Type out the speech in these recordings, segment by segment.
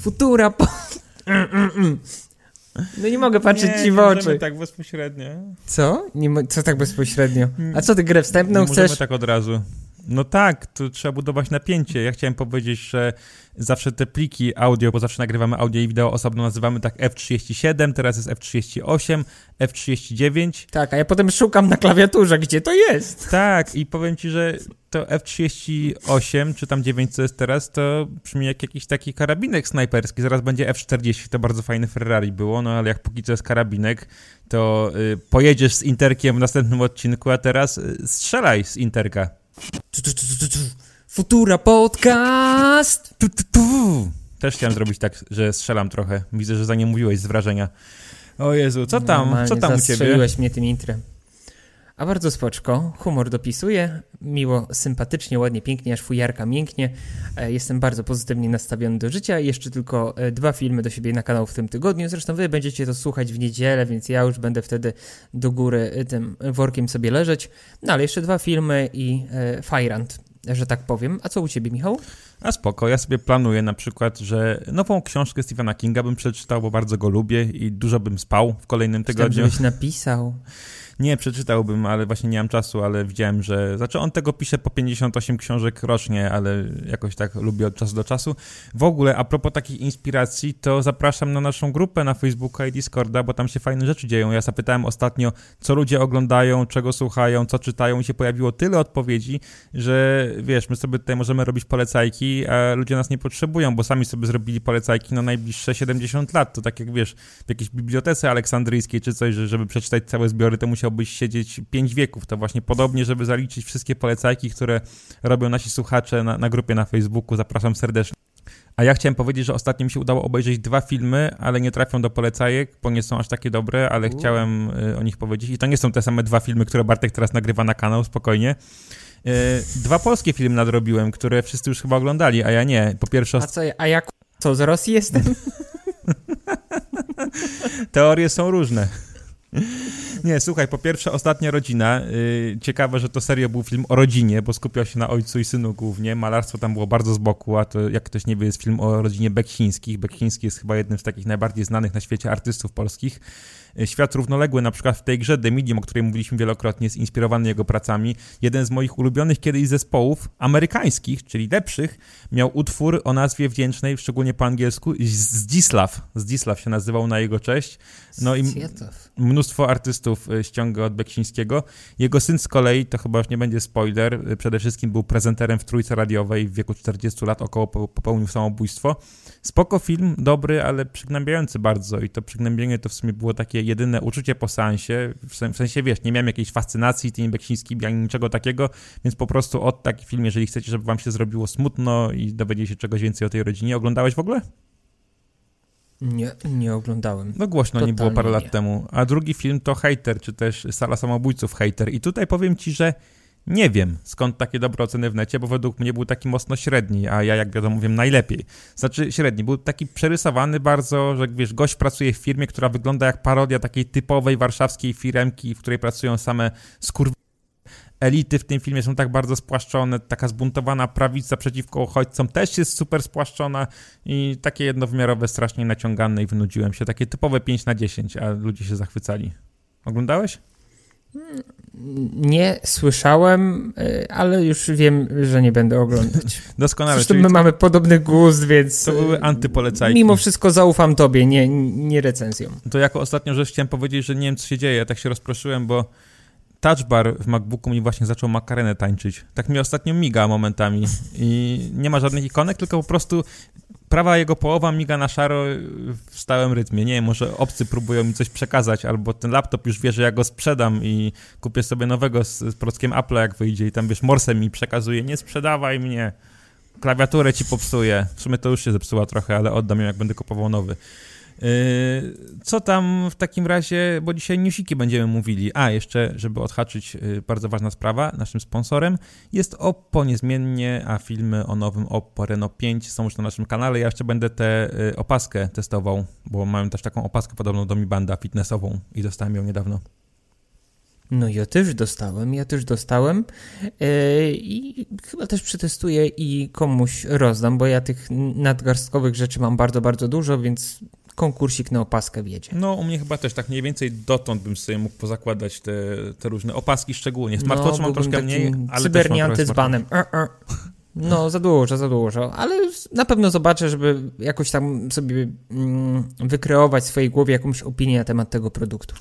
Futura po... No nie mogę patrzeć nie, ci w nie oczy. możemy tak bezpośrednio. Co? Nie co tak bezpośrednio? A co ty grę Nie wstępną możemy chcesz? tak od razu. No tak, tu trzeba budować napięcie. Ja chciałem powiedzieć, że zawsze te pliki audio, bo zawsze nagrywamy audio i wideo osobno, nazywamy tak F37, teraz jest F38, F39. Tak, a ja potem szukam na klawiaturze, gdzie to jest. Tak, i powiem ci, że to F38, czy tam 9, co jest teraz, to brzmi jak jakiś taki karabinek snajperski. Zaraz będzie F40, to bardzo fajne Ferrari było, no ale jak póki co jest karabinek, to y, pojedziesz z Interkiem w następnym odcinku, a teraz y, strzelaj z Interka. Tu, tu, tu, tu, tu. Futura podcast! Tu, tu, tu. Też chciałem zrobić tak, że strzelam trochę. Widzę, że za nie mówiłeś z wrażenia. O Jezu, co tam? Normalnie Co tam u ciebie? zastrzeliłeś mnie tym intrem. A bardzo spoczko, humor dopisuje, miło, sympatycznie, ładnie, pięknie, aż fujarka mięknie. E, Jestem bardzo pozytywnie nastawiony do życia. Jeszcze tylko e, dwa filmy do siebie na kanał w tym tygodniu. Zresztą wy będziecie to słuchać w niedzielę, więc ja już będę wtedy do góry e, tym workiem sobie leżeć. No ale jeszcze dwa filmy i e, Fajrant, że tak powiem. A co u ciebie, Michał? A spoko, ja sobie planuję na przykład, że nową książkę Stephena Kinga bym przeczytał, bo bardzo go lubię i dużo bym spał w kolejnym tygodniu. żebyś napisał. Nie, przeczytałbym, ale właśnie nie mam czasu, ale widziałem, że... Znaczy on tego pisze po 58 książek rocznie, ale jakoś tak lubię od czasu do czasu. W ogóle, a propos takich inspiracji, to zapraszam na naszą grupę na Facebooka i Discorda, bo tam się fajne rzeczy dzieją. Ja zapytałem ostatnio, co ludzie oglądają, czego słuchają, co czytają i się pojawiło tyle odpowiedzi, że wiesz, my sobie tutaj możemy robić polecajki, a ludzie nas nie potrzebują, bo sami sobie zrobili polecajki na najbliższe 70 lat. To tak jak wiesz, w jakiejś bibliotece aleksandryjskiej czy coś, że żeby przeczytać całe zbiory, to musiałbyś siedzieć 5 wieków. To właśnie podobnie, żeby zaliczyć wszystkie polecajki, które robią nasi słuchacze na, na grupie na Facebooku. Zapraszam serdecznie. A ja chciałem powiedzieć, że ostatnio mi się udało obejrzeć dwa filmy, ale nie trafią do polecajek, bo nie są aż takie dobre, ale U. chciałem y, o nich powiedzieć. I to nie są te same dwa filmy, które Bartek teraz nagrywa na kanał, spokojnie. Y, dwa polskie filmy nadrobiłem, które wszyscy już chyba oglądali, a ja nie. Po pierwsze, A co, a ja co, z Rosji jestem? Teorie są różne. Nie, słuchaj, po pierwsze, ostatnia rodzina. Yy, ciekawe, że to serio był film o rodzinie, bo skupiał się na ojcu i synu głównie. Malarstwo tam było bardzo z boku, a to, jak ktoś nie wie, jest film o rodzinie Beksińskich. Beksiński jest chyba jednym z takich najbardziej znanych na świecie artystów polskich. Yy, Świat równoległy, na przykład w tej grze The Medium, o której mówiliśmy wielokrotnie, jest inspirowany jego pracami. Jeden z moich ulubionych kiedyś zespołów amerykańskich, czyli lepszych, miał utwór o nazwie wdzięcznej, szczególnie po angielsku, Zdzisław. Zdzisław się nazywał na jego cześć. No i mnóstwo artystów y, ściąga od Beksińskiego. Jego syn z kolei, to chyba już nie będzie spoiler, y, przede wszystkim był prezenterem w trójce radiowej w wieku 40 lat, około po- popełnił samobójstwo. Spoko film, dobry, ale przygnębiający bardzo i to przygnębienie to w sumie było takie jedyne uczucie po seansie, w sen- w sensie, wiesz, nie miałem jakiejś fascynacji tymi Beksińskimi ani niczego takiego, więc po prostu od taki film, jeżeli chcecie, żeby wam się zrobiło smutno i dowiedzieć się czegoś więcej o tej rodzinie. Oglądałeś w ogóle? Nie, nie oglądałem. No głośno nie było Totalnie parę lat nie. temu. A drugi film to Hater, czy też Sala Samobójców Hater. I tutaj powiem ci, że nie wiem skąd takie dobre oceny w necie, bo według mnie był taki mocno średni, a ja jak wiadomo wiem najlepiej. Znaczy średni, był taki przerysowany bardzo, że wiesz, gość pracuje w firmie, która wygląda jak parodia takiej typowej warszawskiej firemki, w której pracują same skurwy elity w tym filmie są tak bardzo spłaszczone, taka zbuntowana prawica przeciwko uchodźcom też jest super spłaszczona i takie jednowymiarowe, strasznie naciągane i wynudziłem się. Takie typowe 5 na 10, a ludzie się zachwycali. Oglądałeś? Nie słyszałem, y, ale już wiem, że nie będę oglądać. Doskonale, Zresztą my mamy podobny gust, więc to były antypolecajki. mimo wszystko zaufam tobie, nie, nie recenzjom. To jako ostatnią rzecz chciałem powiedzieć, że nie wiem co się dzieje, ja tak się rozproszyłem, bo touch bar w MacBooku mi właśnie zaczął makarenę tańczyć. Tak mi ostatnio miga momentami i nie ma żadnych ikonek, tylko po prostu prawa jego połowa miga na szaro w stałym rytmie. Nie wiem, może obcy próbują mi coś przekazać, albo ten laptop już wie, że ja go sprzedam i kupię sobie nowego z, z prockiem Apple'a jak wyjdzie i tam wiesz, morsem mi przekazuje, nie sprzedawaj mnie, klawiaturę ci popsuję. W sumie to już się zepsuła trochę, ale oddam ją jak będę kupował nowy. Yy, Co tam w takim razie, bo dzisiaj newsiki będziemy mówili. A, jeszcze, żeby odhaczyć, yy, bardzo ważna sprawa, naszym sponsorem jest Oppo niezmiennie, a filmy o nowym Oppo Reno 5 są już na naszym kanale. Ja jeszcze będę tę yy, opaskę testował, bo mam też taką opaskę podobną do Mi Banda fitnessową i dostałem ją niedawno. No ja też dostałem, ja też dostałem yy, i chyba też przetestuję i komuś rozdam, bo ja tych nadgarstkowych rzeczy mam bardzo, bardzo dużo, więc konkursik na opaskę wiedzie. No, u mnie chyba też tak mniej więcej dotąd bym sobie mógł pozakładać te, te różne opaski szczególnie. Smartwatch no, mam troszkę mniej, ale cybernianty z banem. Er, er. No, za dużo, za dużo, ale na pewno zobaczę, żeby jakoś tam sobie mm, wykreować w swojej głowie jakąś opinię na temat tego produktu.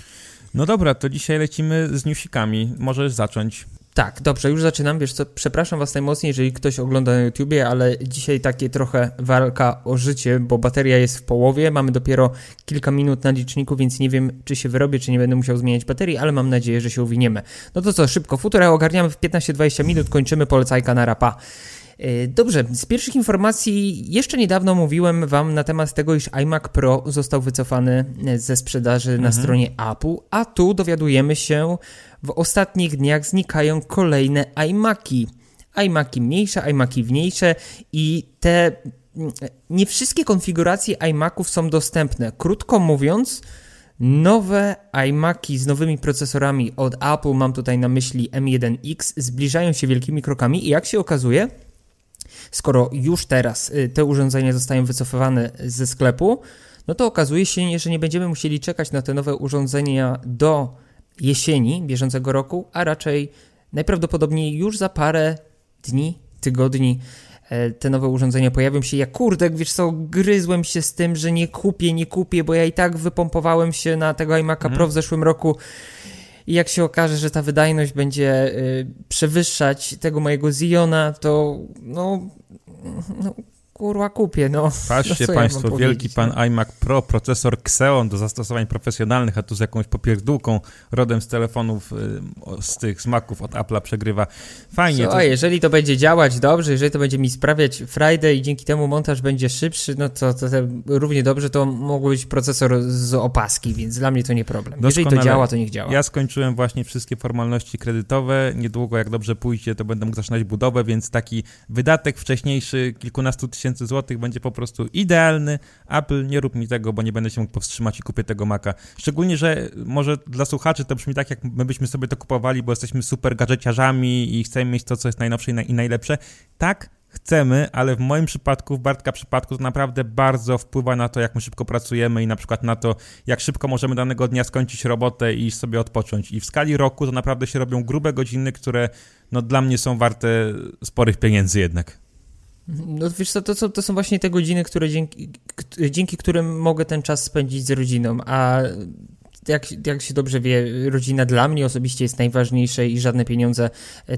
No dobra, to dzisiaj lecimy z newsikami. Możesz zacząć. Tak, dobrze, już zaczynam. Wiesz co, przepraszam was najmocniej, jeżeli ktoś ogląda na YouTubie, ale dzisiaj takie trochę walka o życie, bo bateria jest w połowie, mamy dopiero kilka minut na liczniku, więc nie wiem, czy się wyrobię, czy nie będę musiał zmieniać baterii, ale mam nadzieję, że się uwiniemy. No to co, szybko, futurę ogarniamy w 15-20 minut, kończymy polecajka na rapa. E, dobrze, z pierwszych informacji jeszcze niedawno mówiłem Wam na temat tego, iż iMac Pro został wycofany ze sprzedaży mhm. na stronie Apple, a tu dowiadujemy się, w ostatnich dniach znikają kolejne iMaki. iMaki mniejsze, iMaki mniejsze i te mm, nie wszystkie konfiguracje iMaków są dostępne. Krótko mówiąc, Nowe iMaki z nowymi procesorami od Apple, mam tutaj na myśli M1X, zbliżają się wielkimi krokami i jak się okazuje, skoro już teraz y, te urządzenia zostają wycofywane ze sklepu, no to okazuje się, że nie będziemy musieli czekać na te nowe urządzenia do jesieni bieżącego roku, a raczej najprawdopodobniej już za parę dni, tygodni e, te nowe urządzenia pojawią się. Ja kurde, wiesz co, gryzłem się z tym, że nie kupię, nie kupię, bo ja i tak wypompowałem się na tego iMac'a Pro w zeszłym roku i jak się okaże, że ta wydajność będzie y, przewyższać tego mojego Ziona, to no, no kurwa kupię, no. Patrzcie no, Państwo, ja wielki pan no? iMac Pro, procesor Xeon do zastosowań profesjonalnych, a tu z jakąś popierdółką rodem z telefonów, y, z tych smaków od Apple'a przegrywa. Fajnie. Co, to... jeżeli to będzie działać dobrze, jeżeli to będzie mi sprawiać Friday i dzięki temu montaż będzie szybszy, no to, to, to równie dobrze to mógł być procesor z opaski, więc dla mnie to nie problem. Doskonale. Jeżeli to działa, to niech działa. Ja skończyłem właśnie wszystkie formalności kredytowe. Niedługo, jak dobrze pójdzie, to będę mógł zaczynać budowę, więc taki wydatek wcześniejszy kilkunastu tysięcy tysięcy złotych będzie po prostu idealny. Apple, nie rób mi tego, bo nie będę się mógł powstrzymać i kupię tego Maca. Szczególnie, że może dla słuchaczy to brzmi tak, jak my byśmy sobie to kupowali, bo jesteśmy super gadżeciarzami i chcemy mieć to, co jest najnowsze i najlepsze. Tak, chcemy, ale w moim przypadku, w Bartka przypadku, to naprawdę bardzo wpływa na to, jak my szybko pracujemy i na przykład na to, jak szybko możemy danego dnia skończyć robotę i sobie odpocząć. I w skali roku to naprawdę się robią grube godziny, które no, dla mnie są warte sporych pieniędzy jednak. No wiesz co, to, to, to są właśnie te godziny, które dzięki, dzięki którym mogę ten czas spędzić z rodziną, a jak, jak się dobrze wie, rodzina dla mnie osobiście jest najważniejsza i żadne pieniądze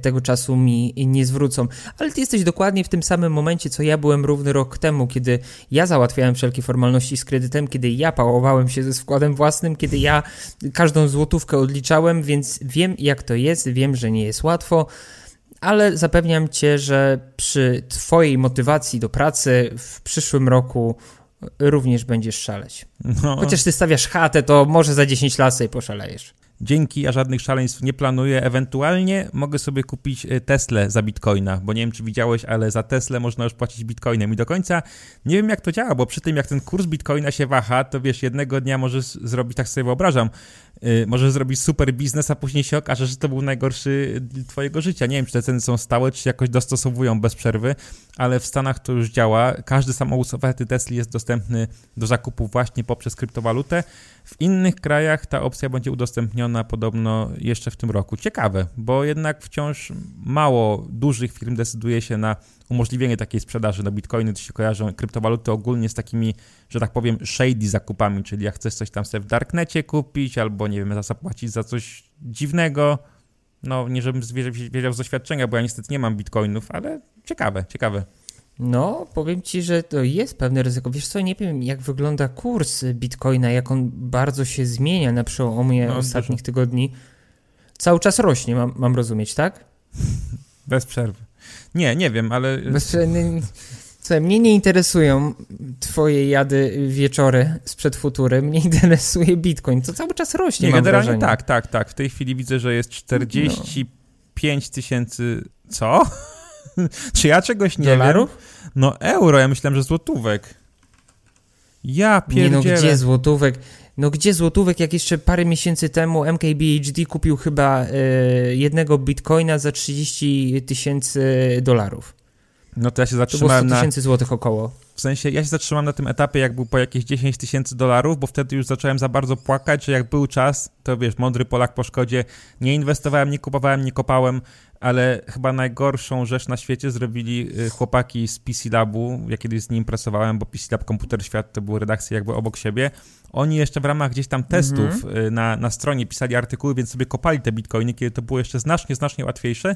tego czasu mi nie zwrócą. Ale ty jesteś dokładnie w tym samym momencie, co ja byłem równy rok temu, kiedy ja załatwiałem wszelkie formalności z kredytem, kiedy ja pałowałem się ze składem własnym, kiedy ja każdą złotówkę odliczałem, więc wiem jak to jest, wiem, że nie jest łatwo ale zapewniam cię, że przy twojej motywacji do pracy w przyszłym roku również będziesz szaleć. No. Chociaż ty stawiasz chatę, to może za 10 lat sobie poszalejesz. Dzięki, ja żadnych szaleństw nie planuję. Ewentualnie mogę sobie kupić e, Teslę za bitcoina, bo nie wiem, czy widziałeś, ale za Teslę można już płacić bitcoinem. I do końca nie wiem, jak to działa, bo przy tym, jak ten kurs bitcoina się waha, to wiesz, jednego dnia możesz zrobić, tak sobie wyobrażam, yy, możesz zrobić super biznes, a później się okaże, że to był najgorszy twojego życia. Nie wiem, czy te ceny są stałe, czy się jakoś dostosowują bez przerwy, ale w Stanach to już działa. Każdy samochód oferty Tesla jest dostępny do zakupu właśnie poprzez kryptowalutę. W innych krajach ta opcja będzie udostępniona podobno jeszcze w tym roku. Ciekawe, bo jednak wciąż mało dużych firm decyduje się na umożliwienie takiej sprzedaży. No bitcoiny to się kojarzą, kryptowaluty ogólnie z takimi, że tak powiem, shady zakupami, czyli jak chcesz coś tam sobie w darknecie kupić, albo nie wiem, zapłacić za coś dziwnego, no nie żebym wiedział z doświadczenia, bo ja niestety nie mam bitcoinów, ale ciekawe, ciekawe. No, powiem ci, że to jest pewne ryzyko. Wiesz co, nie wiem, jak wygląda kurs bitcoina, jak on bardzo się zmienia na przełomie no, ostatnich dużo. tygodni. Cały czas rośnie, mam, mam rozumieć, tak? Bez przerwy. Nie, nie wiem, ale... Bez przerwy. Słuchaj, mnie nie interesują twoje jady wieczory sprzed futury, mnie interesuje bitcoin, to cały czas rośnie, Nie, generalnie wrażenie. tak, tak, tak. W tej chwili widzę, że jest 45 no. tysięcy... Co? Czy ja czegoś nie Dolarów? wiem? No euro, ja myślałem, że złotówek. Ja Nie no, pierdzielę. gdzie złotówek? No gdzie złotówek, jak jeszcze parę miesięcy temu MKBHD kupił chyba e, jednego bitcoina za 30 tysięcy dolarów. No to ja się To było 100 zatrzymałem na... tysięcy złotych około. W sensie, ja się zatrzymałem na tym etapie, jak był po jakieś 10 tysięcy dolarów, bo wtedy już zacząłem za bardzo płakać, że jak był czas, to wiesz, mądry Polak po szkodzie, nie inwestowałem, nie kupowałem, nie kopałem, ale chyba najgorszą rzecz na świecie zrobili y, chłopaki z PC Labu, ja kiedyś z nim pracowałem, bo PC Lab Komputer Świat to były redakcje jakby obok siebie. Oni jeszcze w ramach gdzieś tam testów y, na, na stronie pisali artykuły, więc sobie kopali te bitcoiny, kiedy to było jeszcze znacznie, znacznie łatwiejsze.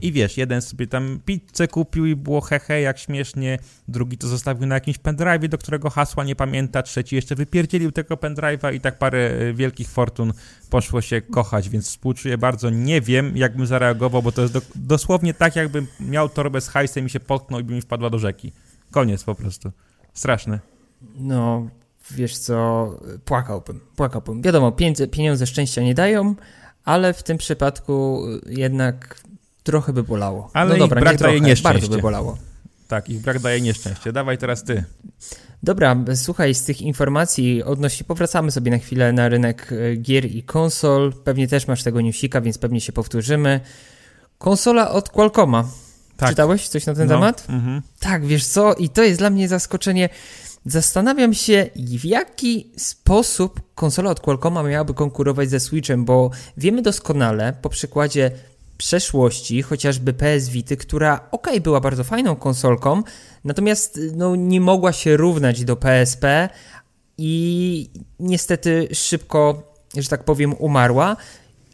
I wiesz, jeden sobie tam pizzę kupił i było hehe, jak śmiesznie, drugi to zostawił na jakimś pendrive'ie, do którego hasła nie pamięta, trzeci jeszcze wypierdzielił tego pendrive'a i tak parę y, wielkich fortun poszło się kochać, więc współczuję bardzo. Nie wiem, jak bym zareagował, bo to jest do, dosłownie tak, jakbym miał torbę z hajsem i się potknął i by mi wpadła do rzeki. Koniec po prostu. Straszne. No, wiesz co, płakałbym, płakałbym. Wiadomo, pieniądze, pieniądze szczęścia nie dają, ale w tym przypadku jednak trochę by bolało. Ale no ich dobra, brak nie daje trochę, nieszczęście. Bardzo by bolało. Tak, ich brak daje nieszczęście. Dawaj teraz ty. Dobra, słuchaj, z tych informacji odnośnie, powracamy sobie na chwilę na rynek e, gier i konsol. Pewnie też masz tego newsika, więc pewnie się powtórzymy. Konsola od Qualcomma. Tak. Czytałeś coś na ten No, temat? mhm. Tak, wiesz co, i to jest dla mnie zaskoczenie. Zastanawiam się, w jaki sposób konsola od Qualcomma miałaby konkurować ze Switchem, bo wiemy doskonale po przykładzie przeszłości, chociażby PS Vity, która ok, była bardzo fajną konsolką, natomiast no, nie mogła się równać do PSP i niestety szybko, że tak powiem, umarła.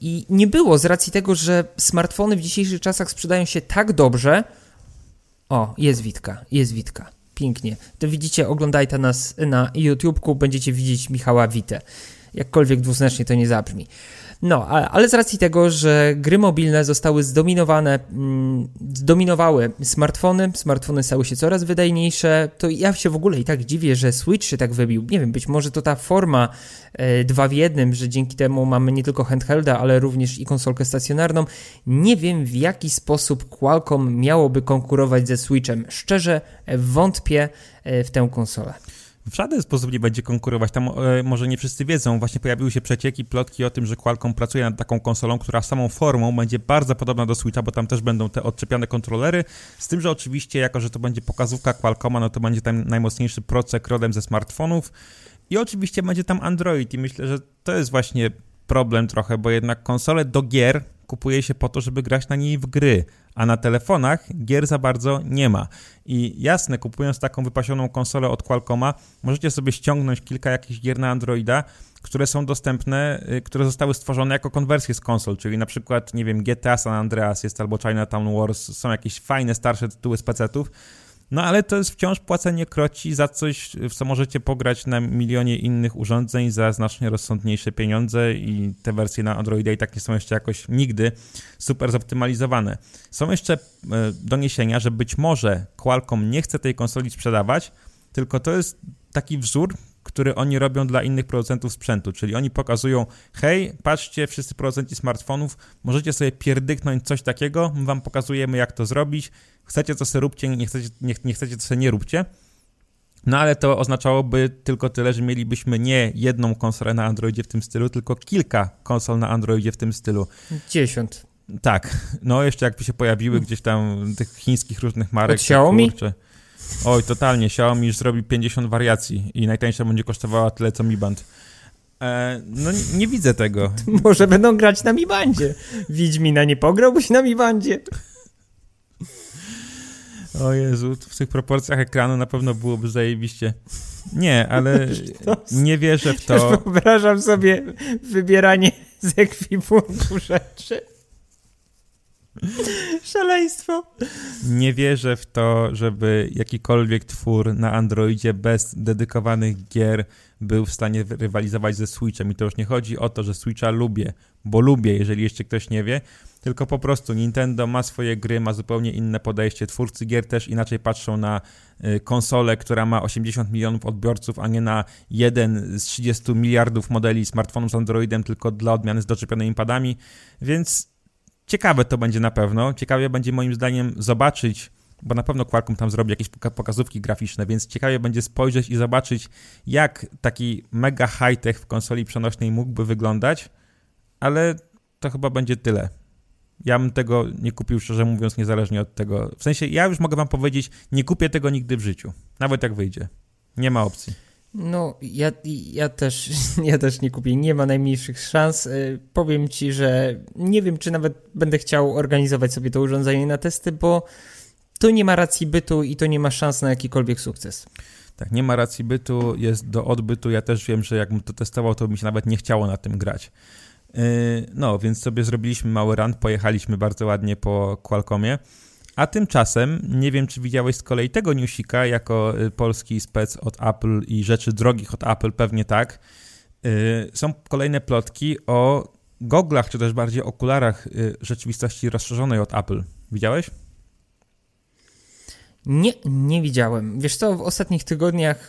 I nie było z racji tego, że smartfony w dzisiejszych czasach sprzedają się tak dobrze. O, jest Witka, jest Witka. Pięknie. To widzicie, oglądajcie nas na YouTubeku, będziecie widzieć Michała Witę. Jakkolwiek dwuznacznie to nie zabrzmi. No, ale z racji tego, że gry mobilne zostały zdominowane, mm, zdominowały smartfony, smartfony stały się coraz wydajniejsze, to ja się w ogóle i tak dziwię, że Switch się tak wybił. Nie wiem, być może to ta forma e, dwa w jednym, że dzięki temu mamy nie tylko handhelda, ale również i konsolkę stacjonarną. Nie wiem, w jaki sposób Qualcomm miałoby konkurować ze Switchem. Szczerze, wątpię e, w tę konsolę. W żaden sposób nie będzie konkurować. Tam e, może nie wszyscy wiedzą, właśnie pojawiły się przecieki, plotki o tym, że Qualcomm pracuje nad taką konsolą, która samą formą będzie bardzo podobna do Switcha, bo tam też będą te odczepiane kontrolery. Z tym, że oczywiście, jako że to będzie pokazówka Qualcomma, no to będzie tam najmocniejszy procek rodem ze smartfonów. I oczywiście będzie tam Android i myślę, że to jest właśnie problem trochę, bo jednak konsole do gier kupuje się po to, żeby grać na niej w gry, a na telefonach gier za bardzo nie ma. I jasne, kupując taką wypasioną konsolę od Qualcomma, możecie sobie ściągnąć kilka jakichś gier na Androida, które są dostępne, y, które zostały stworzone jako konwersje z konsol, czyli na przykład, nie wiem, GTA San Andreas jest albo Chinatown Wars, są jakieś fajne, starsze tytuły z PC-ów, no ale to jest wciąż płacenie kroci za coś, w co możecie pograć na milionie innych urządzeń za znacznie rozsądniejsze pieniądze i te wersje na Androida i tak nie są jeszcze jakoś nigdy super zoptymalizowane. Są jeszcze e, doniesienia, że być może Qualcomm nie chce tej konsoli sprzedawać, tylko to jest taki wzór, który oni robią dla innych producentów sprzętu, czyli oni pokazują, hej, patrzcie, wszyscy producenci smartfonów, możecie sobie pierdyknąć coś takiego, my wam pokazujemy, jak to zrobić, chcecie, co sobie róbcie, nie chcecie, nie, nie chcecie, co sobie nie róbcie. No ale to oznaczałoby tylko tyle, że mielibyśmy nie jedną konsolę na Androidzie w tym stylu, tylko kilka konsol na Androidzie w tym stylu. Dziesiąt. Tak, no jeszcze jakby się pojawiły gdzieś tam tych chińskich różnych marek. Od to Xiaomi? kurczę. Oj, totalnie, Xiaomi już zrobi 50 wariacji i najtańsza będzie kosztowała tyle co Mi Band. E, no nie, nie widzę tego. Może będą grać na Mi Bandzie. Wiedźmina nie pograłbyś na Mi Bandzie. O Jezu, w tych proporcjach ekranu na pewno byłoby zajebiście. Nie, ale nie wierzę w Też to. wyobrażam sobie wybieranie z ekwipunku rzeczy. Szaleństwo. Nie wierzę w to, żeby jakikolwiek twór na Androidzie bez dedykowanych gier był w stanie rywalizować ze Switchem. I to już nie chodzi o to, że Switcha lubię, bo lubię, jeżeli jeszcze ktoś nie wie, tylko po prostu Nintendo ma swoje gry, ma zupełnie inne podejście. Twórcy gier też inaczej patrzą na y, konsolę, która ma 80 milionów odbiorców, a nie na jeden z 30 miliardów modeli smartfonów z Androidem, tylko dla odmiany z doczepionymi padami. Więc ciekawe to będzie na pewno. Ciekawie będzie moim zdaniem zobaczyć bo na pewno Qualcomm tam zrobi jakieś pokazówki graficzne, więc ciekawie będzie spojrzeć i zobaczyć, jak taki mega high-tech w konsoli przenośnej mógłby wyglądać, ale to chyba będzie tyle. Ja bym tego nie kupił, szczerze mówiąc, niezależnie od tego. W sensie, ja już mogę wam powiedzieć, nie kupię tego nigdy w życiu. Nawet jak wyjdzie. Nie ma opcji. No, ja, ja, też, ja też nie kupię. Nie ma najmniejszych szans. Y, powiem ci, że nie wiem, czy nawet będę chciał organizować sobie to urządzenie na testy, bo to nie ma racji bytu i to nie ma szans na jakikolwiek sukces. Tak, nie ma racji bytu, jest do odbytu. Ja też wiem, że jakbym to testował, to mi się nawet nie chciało na tym grać. Y, no, więc sobie zrobiliśmy mały run, pojechaliśmy bardzo ładnie po Qualcommie. A tymczasem, nie wiem czy widziałeś z kolei tego newsika jako y, polski spec od Apple i rzeczy drogich od Apple, pewnie tak. Y, są kolejne plotki o goglach, czy też bardziej okularach y, rzeczywistości rozszerzonej od Apple. Widziałeś? Nie, nie widziałem. Wiesz co, w ostatnich tygodniach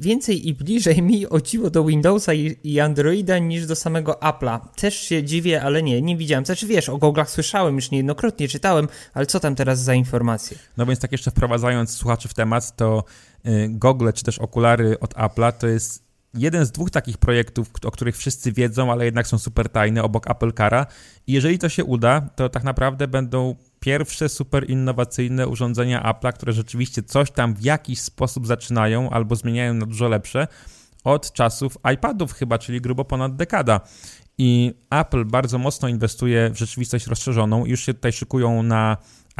więcej i bliżej mi ociło do Windowsa i, i, Androida niż do samego Apple'a. Też się dziwię, ale nie, nie widziałem. Znaczy wiesz, o goglach słyszałem, już niejednokrotnie czytałem, ale co tam teraz za informacje? No więc tak jeszcze wprowadzając słuchaczy w temat, to y, gogle czy też okulary od Apple'a to jest jeden z dwóch takich projektów, o których wszyscy wiedzą, ale jednak są super tajne obok Apple Cara. I jeżeli to się uda, to tak naprawdę będą pierwsze super innowacyjne urządzenia Apple'a, które rzeczywiście coś tam w jakiś sposób zaczynają albo zmieniają na dużo lepsze od czasów iPadów chyba, czyli grubo ponad dekada. I Apple bardzo mocno inwestuje w rzeczywistość rozszerzoną. Już się tutaj szykują na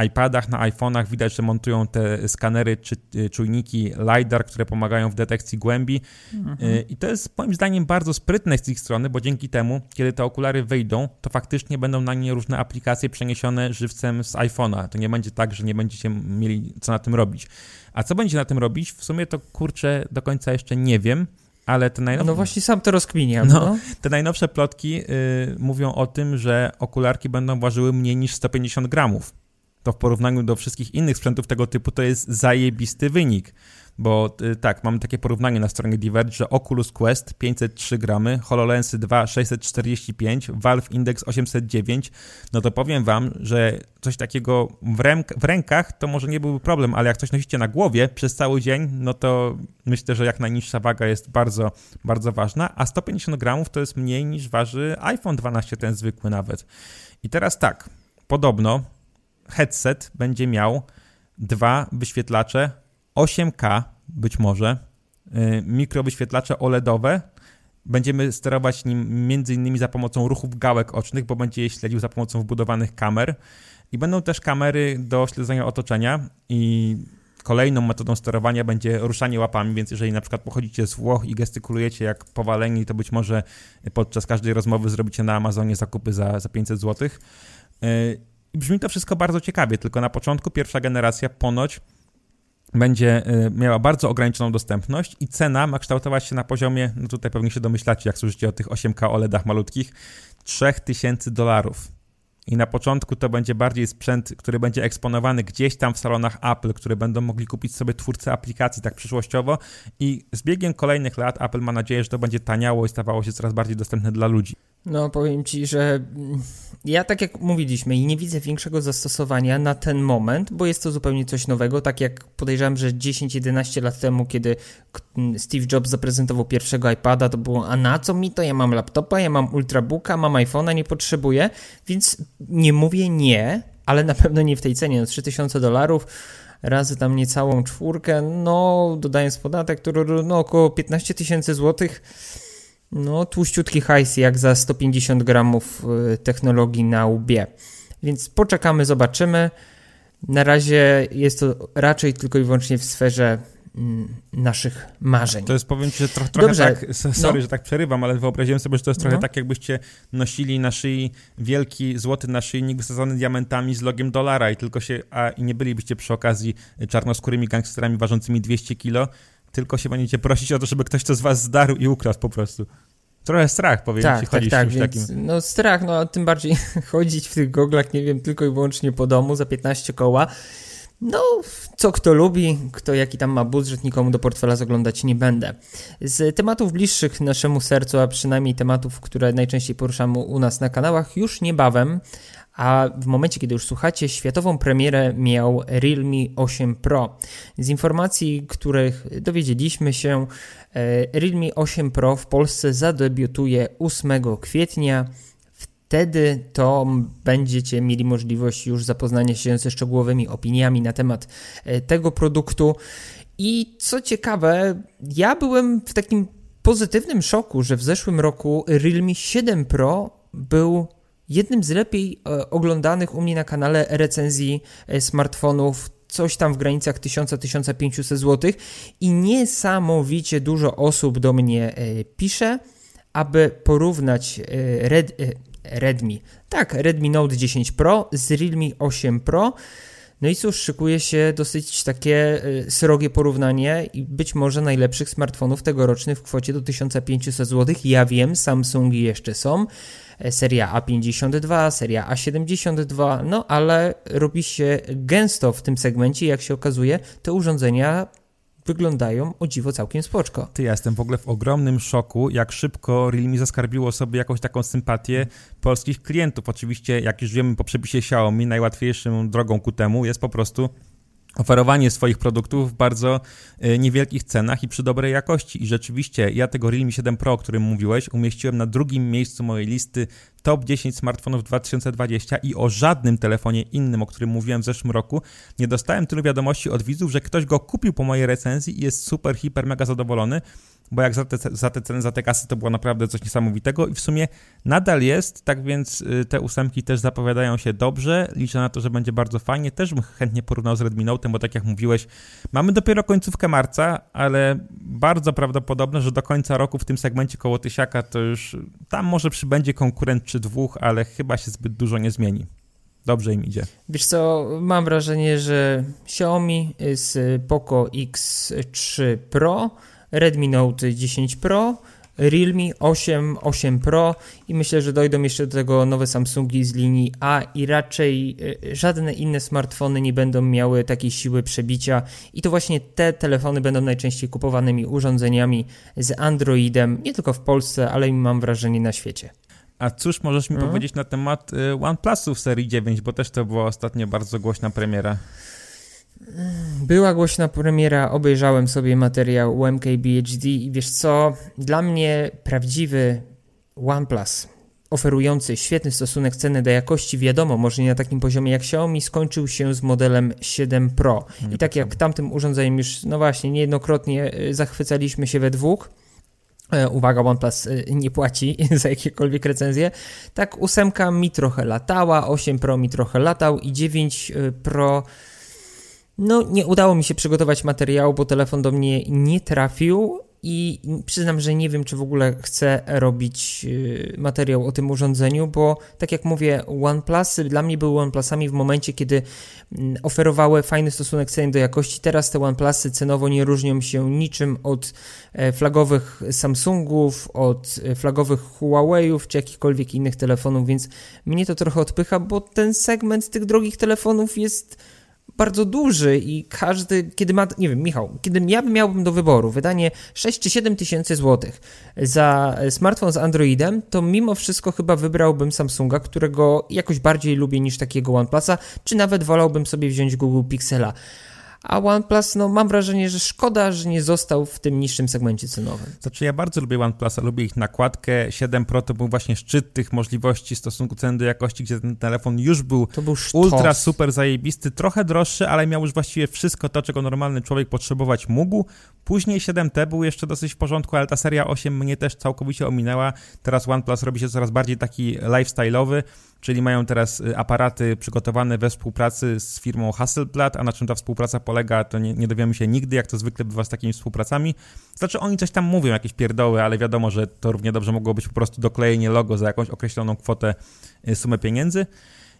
iPadach, na iPhone'ach widać, że montują te skanery czy y, czujniki LiDAR, które pomagają w detekcji głębi. Mhm. Y, I to jest moim zdaniem bardzo sprytne z ich strony, bo dzięki temu, kiedy te okulary wyjdą, to faktycznie będą na nie różne aplikacje przeniesione żywcem z iPhone'a. To nie będzie tak, że nie będziecie mieli co na tym robić. A co będzie na tym robić? W sumie to kurczę do końca jeszcze nie wiem ale te najnowsze... No właśnie sam to rozkminiam. No, no. Te najnowsze plotki y, mówią o tym, że okularki będą ważyły mniej niż 150 gramów to w porównaniu do wszystkich innych sprzętów tego typu to jest zajebisty wynik. Bo y, tak, mamy takie porównanie na stronie Diverge, że Oculus Quest 503 gramy, HoloLensy 2 645, Valve Index 809, no to powiem wam, że coś takiego w, ręk w rękach to może nie byłby problem, ale jak coś nosicie na głowie przez cały dzień, no to myślę, że jak najniższa waga jest bardzo, bardzo ważna, a 150 gramów to jest mniej niż waży iPhone 12, ten zwykły nawet. I teraz tak, podobno headset będzie miał dwa wyświetlacze 8K, być może, y, mikrowyświetlacze OLEDowe. Będziemy sterować nim między innymi za pomocą ruchów gałek ocznych, bo będzie je śledził za pomocą wbudowanych kamer. I będą też kamery do śledzenia otoczenia i kolejną metodą sterowania będzie ruszanie łapami, więc jeżeli na przykład pochodzicie z Włoch i gestykulujecie jak powaleni, to być może podczas każdej rozmowy zrobicie na Amazonie zakupy za, za 500 zł. Brzmi to wszystko bardzo ciekawie, tylko na początku pierwsza generacja ponoć będzie y, miała bardzo ograniczoną dostępność i cena ma kształtować się na poziomie, no tutaj pewnie się domyślacie, jak słyszycie o tych 8K OLEDach malutkich, 3000 dolarów. I na początku to będzie bardziej sprzęt, który będzie eksponowany gdzieś tam w salonach Apple, które będą mogli kupić sobie twórcy aplikacji tak przyszłościowo. I z biegiem kolejnych lat Apple ma nadzieję, że to będzie taniało i stawało się coraz bardziej dostępne dla ludzi. No, powiem ci, że ja tak jak mówiliśmy, nie widzę większego zastosowania na ten moment, bo jest to zupełnie coś nowego. Tak jak podejrzewam, że 10-11 lat temu, kiedy Steve Jobs zaprezentował pierwszego iPada, to było: A na co mi to? Ja mam laptopa, ja mam ultrabooka, mam iPhone'a, nie potrzebuję, więc nie mówię nie, ale na pewno nie w tej cenie. No, 3000 dolarów razy tam niecałą czwórkę, no dodając podatek, który no około 15 tysięcy złotych no, tłuściutki hajs jak za 150 gramów y, technologii na łbie. Więc poczekamy, zobaczymy. Na razie jest to raczej tylko i wyłącznie w sferze mm, naszych marzeń. To jest, powiem Ci, że trochę, trochę Dobrze, tak, sorry, no. że tak przerywam, ale wyobraziłem sobie, że to jest trochę no. tak, jakbyście nosili na szyi wielki złoty naszyjnik wysadzony diamentami z logiem dolara i tylko się, a i nie bylibyście przy okazji czarnoskórymi gangsterami ważącymi 200 kilo, tylko się będziecie prosić o to, żeby ktoś to z was zdarł i ukradł po prostu. Trochę strach, powiem tak, ci, tak, tak, tak, więc, takim. No strach, no tym bardziej chodzić w tych goglach, nie wiem, tylko i wyłącznie po domu za 15 koła. No, co kto lubi, kto jaki tam ma budżet, nikomu do portfela zaglądać nie będę. Z tematów bliższych naszemu sercu, a przynajmniej tematów, które najczęściej poruszamy u nas na kanałach, już niebawem, a w momencie, kiedy już słuchacie, światową premierę miał Realme 8 Pro. Z informacji, których dowiedzieliśmy się, e, Realme 8 Pro w Polsce zadebiutuje 8 kwietnia wtedy to będziecie mieli możliwość już zapoznania się ze szczegółowymi opiniami na temat e, tego produktu. I co ciekawe, ja byłem w takim pozytywnym szoku, że w zeszłym roku Realme 7 Pro był jednym z lepiej e, oglądanych u mnie na kanale recenzji e, smartfonów coś tam w granicach 1000-1500 zł i niesamowicie dużo osób do mnie pisze, aby porównać Red, Redmi. Tak, Redmi Note 10 Pro z Realme 8 Pro. No i cóż, szykuje się dosyć takie y, srogie porównanie i być może najlepszych smartfonów tegorocznych w kwocie do 1500 zł. Ja wiem, Samsungi jeszcze są, e, seria A52, seria A72, no ale robi się gęsto w tym segmencie, jak się okazuje, te urządzenia wyglądają o dziwo całkiem spoczko. Ty, ja jestem w ogóle w ogromnym szoku, jak szybko Realme zaskarbiło sobie jakąś taką sympatię polskich klientów. Oczywiście, jak już wiemy po przepisie Xiaomi, najłatwiejszą drogą ku temu jest po prostu oferowanie swoich produktów w bardzo e, niewielkich cenach i przy dobrej jakości. I rzeczywiście ja tego Realme 7 Pro, o którym mówiłeś, umieściłem na drugim miejscu mojej listy top 10 smartfonów 2020 i o żadnym telefonie innym, o którym mówiłem w zeszłym roku, nie dostałem tylu wiadomości od widzów, że ktoś go kupił po mojej recenzji i jest super, hiper, mega zadowolony, bo jak za te, za te ceny, za te kasy to było naprawdę coś niesamowitego i w sumie nadal jest, tak więc y, te ósemki też zapowiadają się dobrze, liczę na to, że będzie bardzo fajnie, też bym chętnie porównał z Redmi Note, bo tak jak mówiłeś, mamy dopiero końcówkę marca, ale bardzo prawdopodobne, że do końca roku w tym segmencie koło tysiaka to już tam może przybędzie konkurent czy dwóch, ale chyba się zbyt dużo nie zmieni. Dobrze im idzie. Wiesz co, mam wrażenie, że Xiaomi z Poco X3 Pro Redmi Note 10 Pro, Realme 8, 8 Pro i myślę, że dojdą jeszcze do tego nowe Samsungi z linii A i raczej e, żadne inne smartfony nie będą miały takiej siły przebicia i to właśnie te telefony będą najczęściej kupowanymi urządzeniami z Androidem, nie tylko w Polsce, ale mam wrażenie na świecie. A cóż możesz mi hmm? powiedzieć na temat y, OnePlusów serii 9, bo też to była ostatnio bardzo głośna premiera. Była głośna premiera, obejrzałem sobie materiał UMK BHD i wiesz co, dla mnie prawdziwy OnePlus oferujący świetny stosunek ceny do jakości, wiadomo, może nie na takim poziomie jak Xiaomi, skończył się z modelem 7 Pro. I tak jak tamtym urządzeniem już, no właśnie, niejednokrotnie y, zachwycaliśmy się we dwóch, e, Uwaga, OnePlus y, nie płaci za jakiekolwiek recenzje. Tak, ósemka mi trochę latała, 8 Pro mi trochę latał i 9 y, Pro no, nie udało mi się przygotować materiału, bo telefon do mnie nie trafił i przyznam, że nie wiem, czy w ogóle chcę robić y, materiał o tym urządzeniu, bo tak jak mówię, OnePlusy dla mnie były OnePlusami w momencie, kiedy mm, oferowały fajny stosunek ceny do jakości. Teraz te OnePlusy cenowo nie różnią się niczym od e, flagowych Samsungów, od e, flagowych Huawei'ów czy jakichkolwiek innych telefonów, więc mnie to trochę odpycha, bo ten segment tych drogich telefonów jest bardzo duży i każdy, kiedy ma, nie wiem, Michał, kiedy ja miałbym do wyboru wydanie 6 czy 7 tysięcy złotych za smartfon z Androidem, to mimo wszystko chyba wybrałbym Samsunga, którego jakoś bardziej lubię niż takiego OnePlusa, czy nawet wolałbym sobie wziąć Google Pixela a OnePlus, no mam wrażenie, że szkoda, że nie został w tym niższym segmencie cenowym. Znaczy ja bardzo lubię OnePlusa, lubię ich nakładkę, 7 Pro to był właśnie szczyt tych możliwości w stosunku ceny do jakości, gdzie ten telefon już był, był ultra super zajebisty, trochę droższy, ale miał już właściwie wszystko to, czego normalny człowiek potrzebować mógł. Później 7T był jeszcze dosyć w porządku, ale ta seria 8 mnie też całkowicie ominęła. Teraz OnePlus robi się coraz bardziej taki lifestyle'owy czyli mają teraz y, aparaty przygotowane we współpracy z firmą Hasselblad, a na czym ta współpraca polega, to nie, nie dowiemy się nigdy, jak to zwykle bywa z takimi współpracami. Znaczy oni coś tam mówią, jakieś pierdoły, ale wiadomo, że to równie dobrze mogło być po prostu doklejenie logo za jakąś określoną kwotę, y, sumę pieniędzy.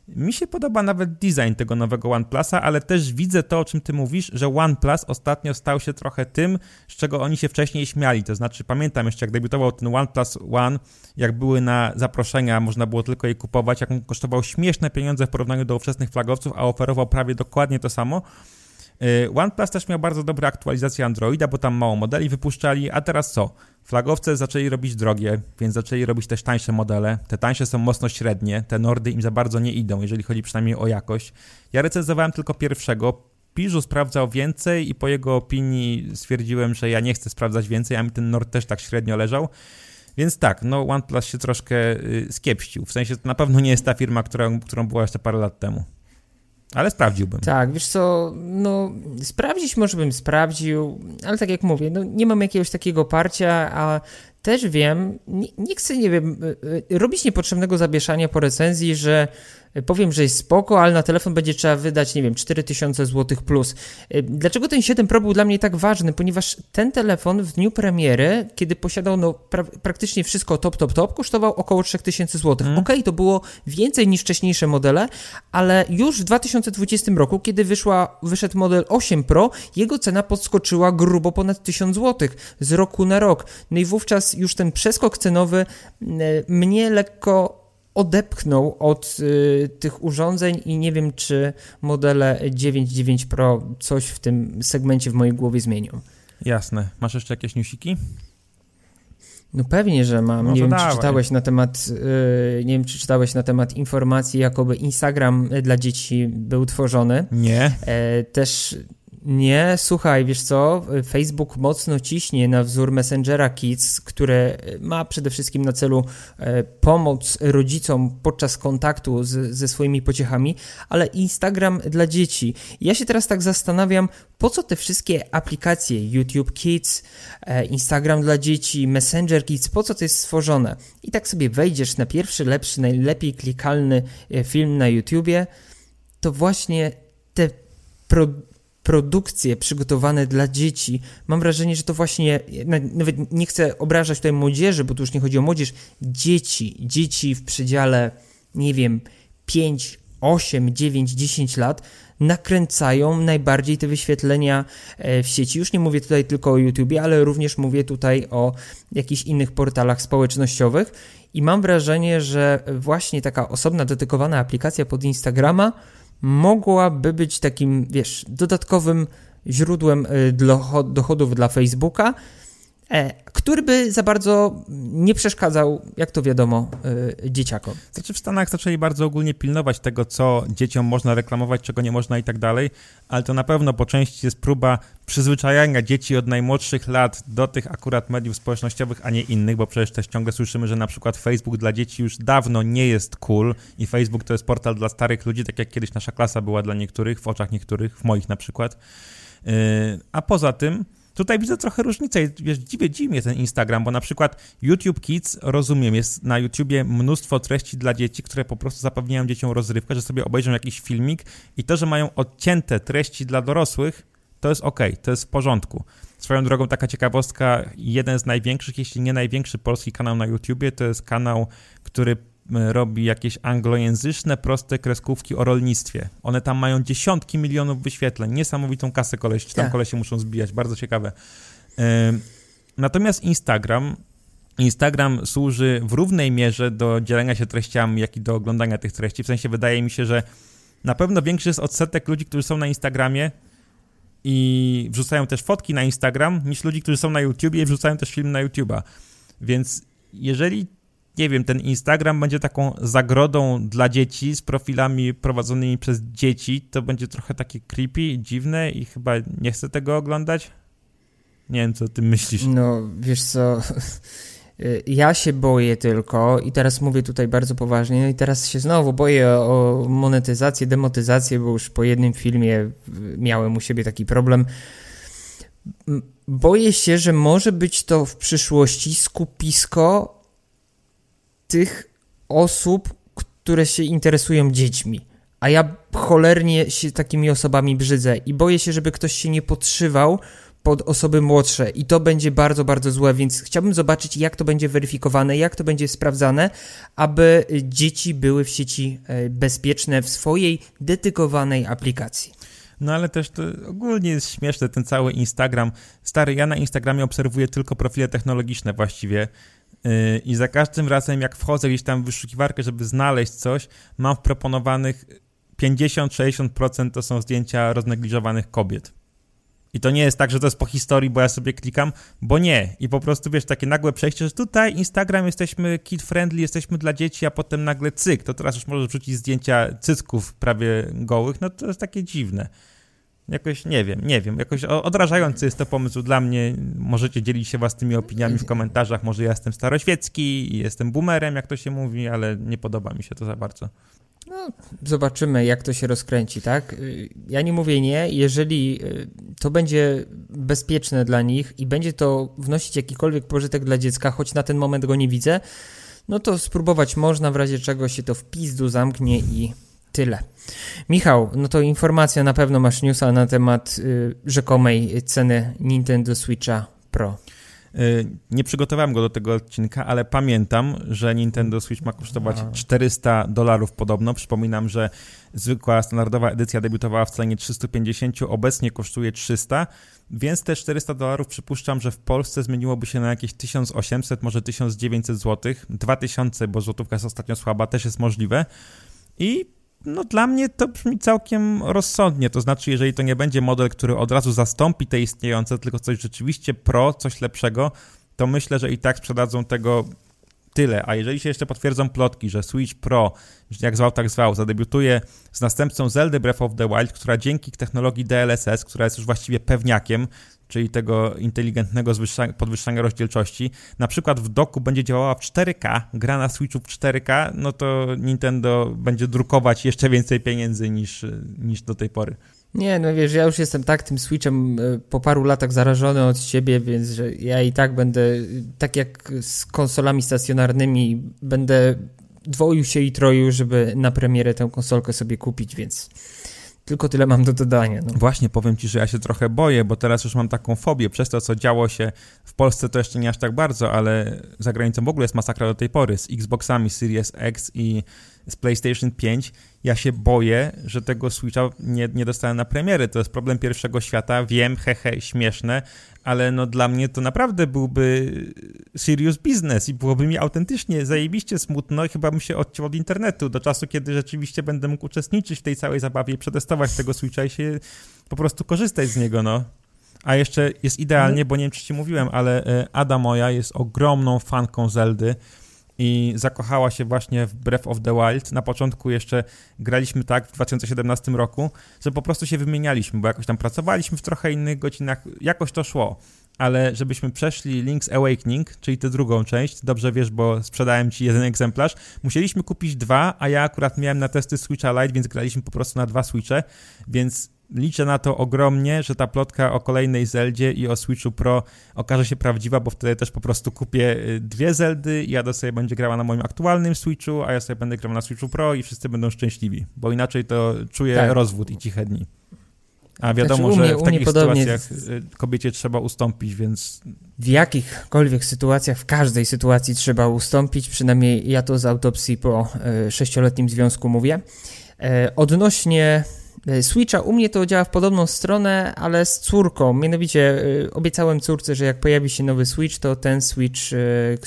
Mi się podoba nawet design tego nowego OnePlusa, ale też widzę to, o czym ty mówisz, że OnePlus ostatnio stał się trochę tym, z czego oni się wcześniej śmiali. To znaczy, pamiętam jeszcze, jak debiutował ten OnePlus One, jak były na zaproszenia, można było tylko je kupować, jak on kosztował śmieszne pieniądze w porównaniu do ówczesnych flagowców, a oferował prawie dokładnie to samo. Y, OnePlus też miał bardzo dobre aktualizacje Androida, bo tam mało modeli wypuszczali, a teraz co? Flagowce zaczęli robić drogie, więc zaczęli robić też tańsze modele. Te tańsze są mocno średnie, te Nordy im za bardzo nie idą, jeżeli chodzi przynajmniej o jakość. Ja recenzowałem tylko pierwszego. Piżu sprawdzał więcej i po jego opinii stwierdziłem, że ja nie chcę sprawdzać więcej, a mi ten Nord też tak średnio leżał. Więc tak, no OnePlus się troszkę y, skiepścił. W sensie to na pewno nie jest ta firma, która, którą była jeszcze parę lat temu. Ale sprawdziłbym. Tak, wiesz co, no sprawdzić może bym sprawdził, ale tak jak mówię, no nie mam jakiegoś takiego parcia, a też wiem, nie, nie chcę, nie wiem, y, y, robić niepotrzebnego zabieszania po recenzji, że powiem, że jest spoko, ale na telefon będzie trzeba wydać, nie wiem, 4000 zł plus. Y, dlaczego ten 7 Pro był dla mnie tak ważny? Ponieważ ten telefon w dniu premiery, kiedy posiadał no, pra praktycznie wszystko top, top, top, kosztował około 3000 zł. Mm. Ok, to było więcej niż wcześniejsze modele, ale już w 2020 roku, kiedy wyszła, wyszedł model 8 Pro, jego cena podskoczyła grubo ponad 1000 zł z roku na rok. No i wówczas już ten przeskok cenowy y, mnie lekko odepchnął od y, tych urządzeń i nie wiem, czy modele 9.9 Pro coś w tym segmencie w mojej głowie zmienią. Jasne. Masz jeszcze jakieś newsiki? No pewnie, że mam. No nie wiem, dawaj. czy czytałeś na temat yy, nie wiem, czy czytałeś na temat informacji, jakoby Instagram dla dzieci był tworzony. Nie. E, też nie, słuchaj, wiesz co, Facebook mocno ciśnie na wzór Messengera Kids, które ma przede wszystkim na celu e, pomoc rodzicom podczas kontaktu z, ze swoimi pociechami, ale Instagram dla dzieci. Ja się teraz tak zastanawiam, po co te wszystkie aplikacje YouTube Kids, e, Instagram dla dzieci, Messenger Kids, po co to jest stworzone? I tak sobie wejdziesz na pierwszy, lepszy, najlepiej klikalny e, film na YouTubie, to właśnie te produkty produkcje przygotowane dla dzieci. Mam wrażenie, że to właśnie, nawet nie chcę obrażać tutaj młodzieży, bo tu już nie chodzi o młodzież, dzieci, dzieci w przedziale, nie wiem, 5, 8, 9, 10 lat nakręcają najbardziej te wyświetlenia e, w sieci. Już nie mówię tutaj tylko o YouTubie, ale również mówię tutaj o jakichś innych portalach społecznościowych i mam wrażenie, że właśnie taka osobna, dedykowana aplikacja pod Instagrama mogłaby być takim, wiesz, dodatkowym źródłem y, dochodów dla Facebooka, który by za bardzo nie przeszkadzał, jak to wiadomo, e, dzieciakom. Znaczy w Stanach zaczęli bardzo ogólnie pilnować tego, co dzieciom można reklamować, czego nie można i tak dalej, ale to na pewno po części jest próba przyzwyczajania dzieci od najmłodszych lat do tych akurat mediów społecznościowych, a nie innych, bo przecież też ciągle słyszymy, że na przykład Facebook dla dzieci już dawno nie jest cool i Facebook to jest portal dla starych ludzi, tak jak kiedyś nasza klasa była dla niektórych, w oczach niektórych, w moich na przykład. Yy, a poza tym Tutaj widzę trochę różnicę. Wiesz, dziwię, dziwi mnie ten Instagram, bo na przykład YouTube Kids, rozumiem, jest na YouTubie mnóstwo treści dla dzieci, które po prostu zapewniają dzieciom rozrywkę, że sobie obejrzą jakiś filmik i to, że mają odcięte treści dla dorosłych, to jest ok, to jest w porządku. Swoją drogą taka ciekawostka, jeden z największych, jeśli nie największy polski kanał na YouTubie, to jest kanał, który robi jakieś anglojęzyczne, proste kreskówki o rolnictwie. One tam mają dziesiątki milionów wyświetleń. Niesamowitą kasę koleś, czy tam tak. kolesie muszą zbijać. Bardzo ciekawe. Natomiast Instagram Instagram służy w równej mierze do dzielenia się treściami, jak i do oglądania tych treści. W sensie wydaje mi się, że na pewno większy jest odsetek ludzi, którzy są na Instagramie i wrzucają też fotki na Instagram, niż ludzi, którzy są na YouTubie i wrzucają też film na YouTube'a. Więc jeżeli nie wiem, ten Instagram będzie taką zagrodą dla dzieci z profilami prowadzonymi przez dzieci, to będzie trochę takie creepy, dziwne i chyba nie chcę tego oglądać. Nie wiem, co ty myślisz. No, wiesz co, ja się boję tylko i teraz mówię tutaj bardzo poważnie, no i teraz się znowu boję o monetyzację, demotyzację, bo już po jednym filmie miałem u siebie taki problem. Boję się, że może być to w przyszłości skupisko tych osób, które się interesują dziećmi. A ja cholernie się takimi osobami brzydzę i boję się, żeby ktoś się nie podszywał pod osoby młodsze i to będzie bardzo, bardzo złe, więc chciałbym zobaczyć, jak to będzie weryfikowane, jak to będzie sprawdzane, aby dzieci były w sieci e, bezpieczne w swojej dedykowanej aplikacji. No ale też to ogólnie jest śmieszne, ten cały Instagram. Stary, ja na Instagramie obserwuję tylko profile technologiczne właściwie. Yy, I za każdym razem, jak wchodzę gdzieś tam w wyszukiwarkę, żeby znaleźć coś, mam w proponowanych 50-60% to są zdjęcia roznegliżowanych kobiet. I to nie jest tak, że to jest po historii, bo ja sobie klikam, bo nie. I po prostu wiesz, takie nagłe przejście, że tutaj Instagram jesteśmy kid friendly, jesteśmy dla dzieci, a potem nagle cyk, to teraz już możesz wrzucić zdjęcia cycków prawie gołych, no to jest takie dziwne. Jakoś nie wiem, nie wiem, jakoś odrażający jest to pomysł dla mnie. Możecie dzielić się własnymi opiniami w komentarzach. Może ja jestem staroświecki jestem boomerem, jak to się mówi, ale nie podoba mi się to za bardzo. No, zobaczymy, jak to się rozkręci, tak? Y, ja nie mówię nie, jeżeli y, to będzie bezpieczne dla nich i będzie to wnosić jakikolwiek pożytek dla dziecka, choć na ten moment go nie widzę, no to spróbować można, w razie czego się to w pizdu zamknie i tyle. Michał, no to informacja, na pewno masz newsa na temat y, rzekomej ceny Nintendo Switcha Pro. Y, nie przygotowałem go do tego odcinka, ale pamiętam, że Nintendo Switch ma kosztować 400 dolarów podobno. Przypominam, że zwykła, standardowa edycja debiutowała w cenie 350, obecnie kosztuje 300, więc te 400 dolarów przypuszczam, że w Polsce zmieniłoby się na jakieś 1800, może 1900 zł. 2000, bo złotówka jest ostatnio słaba, też jest możliwe. I no dla mnie to brzmi całkiem rozsądnie. To znaczy, jeżeli to nie będzie model, który od razu zastąpi te istniejące, tylko coś rzeczywiście pro, coś lepszego, to myślę, że i tak sprzedadzą tego tyle. A jeżeli się jeszcze potwierdzą plotki, że Switch Pro, jak zwał, tak zwał, zadebiutuje z następcą Zelda Breath of the Wild, która dzięki technologii DLSS, która jest już właściwie pewniakiem, czyli tego inteligentnego podwyższania rozdzielczości, na przykład w doku będzie działała w 4K, gra na Switchu w 4K, no to Nintendo będzie drukować jeszcze więcej pieniędzy niż, niż do tej pory. Nie, no wiesz, ja już jestem tak tym Switchem e, po paru latach zarażony od siebie, więc że ja i tak będę, tak jak z konsolami stacjonarnymi, będę dwoił się i troił, żeby na premierę tę konsolkę sobie kupić, więc tylko tyle mam do dodania. No. Właśnie powiem ci, że ja się trochę boję, bo teraz już mam taką fobię przez to, co działo się w Polsce, to jeszcze nie aż tak bardzo, ale za granicą w ogóle jest masakra do tej pory z Xboxami Series X i z PlayStation 5 ja się boję, że tego Switcha nie, nie dostałem na premiery. To jest problem pierwszego świata. Wiem, hehe, śmieszne, ale no dla mnie to naprawdę byłby serious business i byłoby mi autentycznie zajebiście smutno i chyba bym się odciął od internetu do czasu, kiedy rzeczywiście będę mógł uczestniczyć w tej całej zabawie i przetestować tego Switcha i się po prostu korzystać z niego, no. A jeszcze jest idealnie, bo nie wiem, czy ci mówiłem, ale e, Ada moja jest ogromną fanką Zeldy i zakochała się właśnie w Breath of the Wild. Na początku jeszcze graliśmy tak w 2017 roku, że po prostu się wymienialiśmy, bo jakoś tam pracowaliśmy w trochę innych godzinach, jakoś to szło. Ale żebyśmy przeszli Link's Awakening, czyli tę drugą część, dobrze wiesz, bo sprzedałem ci jeden egzemplarz, musieliśmy kupić dwa, a ja akurat miałem na testy Switcha Lite, więc graliśmy po prostu na dwa Switche, więc liczę na to ogromnie, że ta plotka o kolejnej Zeldzie i o Switchu Pro okaże się prawdziwa, bo wtedy też po prostu kupię y, dwie Zeldy i Ada sobie będzie grała na moim aktualnym Switchu, a ja sobie będę grał na Switchu Pro i wszyscy będą szczęśliwi, bo inaczej to czuję tak. rozwód i ciche dni. A wiadomo, znaczy, mnie, że w takich sytuacjach y, kobiecie trzeba ustąpić, więc... W jakichkolwiek sytuacjach, w każdej sytuacji trzeba ustąpić, przynajmniej ja to z autopsji po y, sześcioletnim związku mówię. Odnośnie E, Switcha u mnie to działa w podobną stronę, ale z córką. Mianowicie e, obiecałem córce, że jak pojawi się nowy Switch, to ten Switch, e,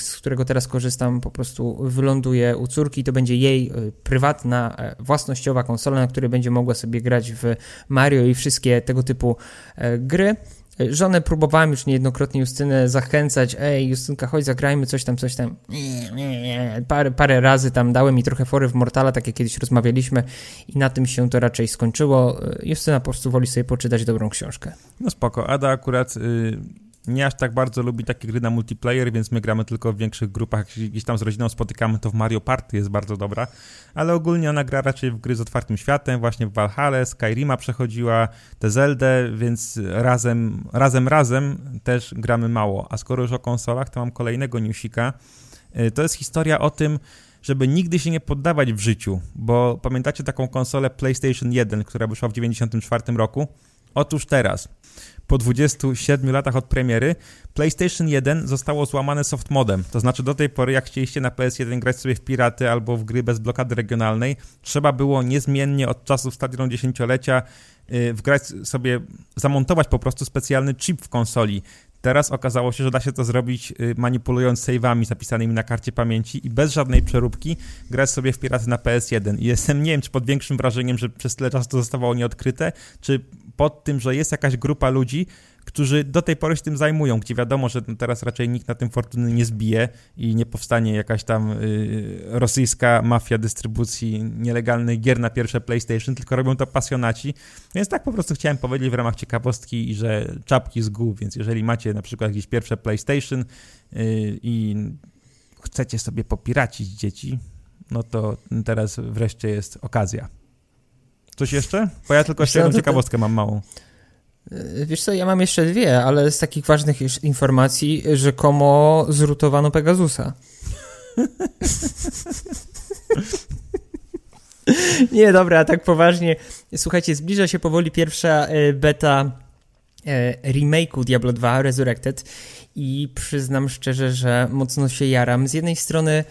z którego teraz korzystam, po prostu wyląduje u córki. To będzie jej prywatna, własnościowa konsola, na której będzie mogła sobie grać w Mario i wszystkie tego typu gry. Żonę próbowałem już niejednokrotnie Justynę zachęcać, ej Justynka, chodź zagrajmy coś tam, coś tam. Parę, parę razy tam dałem mi trochę fory w Mortala, tak jak kiedyś rozmawialiśmy i na tym się to raczej skończyło. Justyna po prostu woli sobie poczytać dobrą książkę. No spoko, Ada akurat... Y, nie aż tak bardzo lubi takie gry na multiplayer, więc my gramy tylko w większych grupach. Gdzieś tam z rodziną spotykamy, to w Mario Party jest bardzo dobra, ale ogólnie ona gra raczej w gry z otwartym światem, właśnie w Valhalla, Skyrima przechodziła, te Zeldę, więc razem, razem, razem też gramy mało. A skoro już o konsolach, to mam kolejnego newsika. Y, to jest historia o tym, żeby nigdy się nie poddawać w życiu, bo pamiętacie taką konsolę PlayStation 1, która wyszła w 1994 roku? Otóż teraz, po 27 latach od premiery, PlayStation 1 zostało złamane soft modem. To znaczy do tej pory, jak chcieliście na PS1 grać sobie w piraty albo w gry bez blokady regionalnej, trzeba było niezmiennie od czasów Stadionu dziesięciolecia yy, wgrać sobie, zamontować po prostu specjalny chip w konsoli. Teraz okazało się, że da się to zrobić y, manipulując save'ami zapisanymi na karcie pamięci i bez żadnej przeróbki grać sobie w piraty na PS1. I jestem, nie wiem, czy pod większym wrażeniem, że przez tyle czasu to zostało nieodkryte, czy pod tym, że jest jakaś grupa ludzi, którzy do tej pory się tym zajmują, gdzie wiadomo, że teraz raczej nikt na tym fortuny nie zbije i nie powstanie jakaś tam y, rosyjska mafia dystrybucji nielegalnych gier na pierwsze PlayStation, tylko robią to pasjonaci. Więc tak po prostu chciałem powiedzieć w ramach ciekawostki, i że czapki z głów, więc jeżeli macie na przykład jakieś pierwsze PlayStation y, i chcecie sobie popiracić dzieci, no to teraz wreszcie jest okazja. Coś jeszcze? Bo ja tylko jeszcze jedną ciekawostkę mam małą. E, wiesz co, ja mam jeszcze dwie, ale z takich ważnych informacji, rzekomo zrutowano Pegasusa. Nie, dobra, a tak poważnie. Słuchajcie, zbliża się powoli pierwsza e, beta e, remake'u Diablo 2 Resurrected i przyznam szczerze, że mocno się jaram. Z jednej strony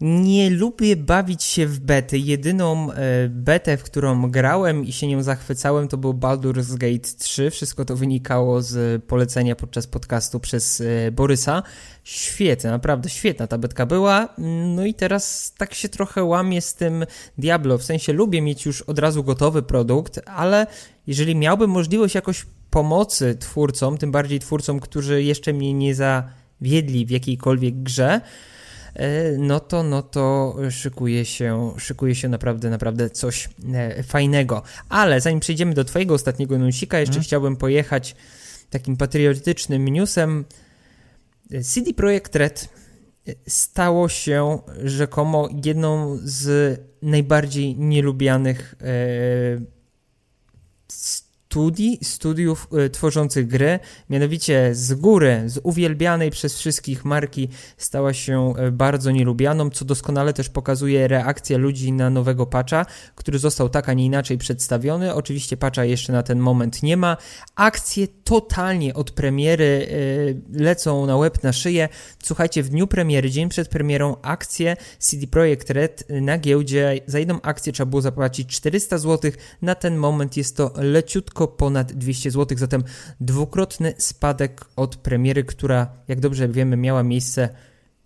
nie lubię bawić się w bety. Jedyną e, betę, w którą grałem i się nią zachwycałem, to był Baldur's Gate 3. Wszystko to wynikało z polecenia podczas podcastu przez e, Borysa. Świetna, naprawdę świetna ta betka była. No i teraz tak się trochę łamie z tym Diablo. W sensie lubię mieć już od razu gotowy produkt, ale jeżeli miałbym możliwość jakoś pomocy twórcom, tym bardziej twórcom, którzy jeszcze mnie nie zawiedli w jakiejkolwiek grze, no to, no to szykuje się, szykuje się naprawdę, naprawdę coś e, fajnego. Ale zanim przejdziemy do twojego ostatniego newsika, jeszcze hmm. chciałbym pojechać takim patriotycznym newsem. CD Projekt Red stało się rzekomo jedną z najbardziej nielubianych e, studii, studiów y, tworzących gry, mianowicie z góry, z uwielbianej przez wszystkich marki stała się y, bardzo nielubianą, co doskonale też pokazuje reakcja ludzi na nowego patcha, który został tak, a nie inaczej przedstawiony. Oczywiście patcha jeszcze na ten moment nie ma. Akcje totalnie od premiery y, lecą na łeb, na szyję. Słuchajcie, w dniu premiery, dzień przed premierą, akcje CD Projekt Red na giełdzie, za jedną akcję trzeba było zapłacić 400 zł. Na ten moment jest to leciutko lekko ponad 200 zł, zatem dwukrotny spadek od premiery, która, jak dobrze wiemy, miała miejsce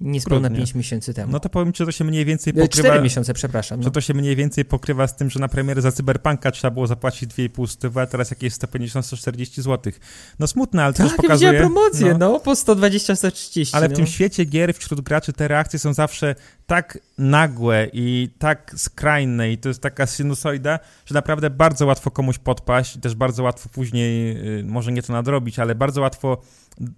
niespełna 5 miesięcy temu. No to powiem, czy to się mniej więcej pokrywa... 4 miesiące, przepraszam. No. Czy to się mniej więcej pokrywa z tym, że na premierę za Cyberpunka trzeba było zapłacić 2,5 stówy, a teraz jakieś 150-140 zł. No smutne, ale to tak, też pokazuje... Tak, promocję, no, no po 120-130. Ale w no. tym świecie gier wśród graczy te reakcje są zawsze tak nagłe i tak skrajne i to jest taka sinusoida, że naprawdę bardzo łatwo komuś podpaść i też bardzo łatwo później, y, może nie to nadrobić, ale bardzo łatwo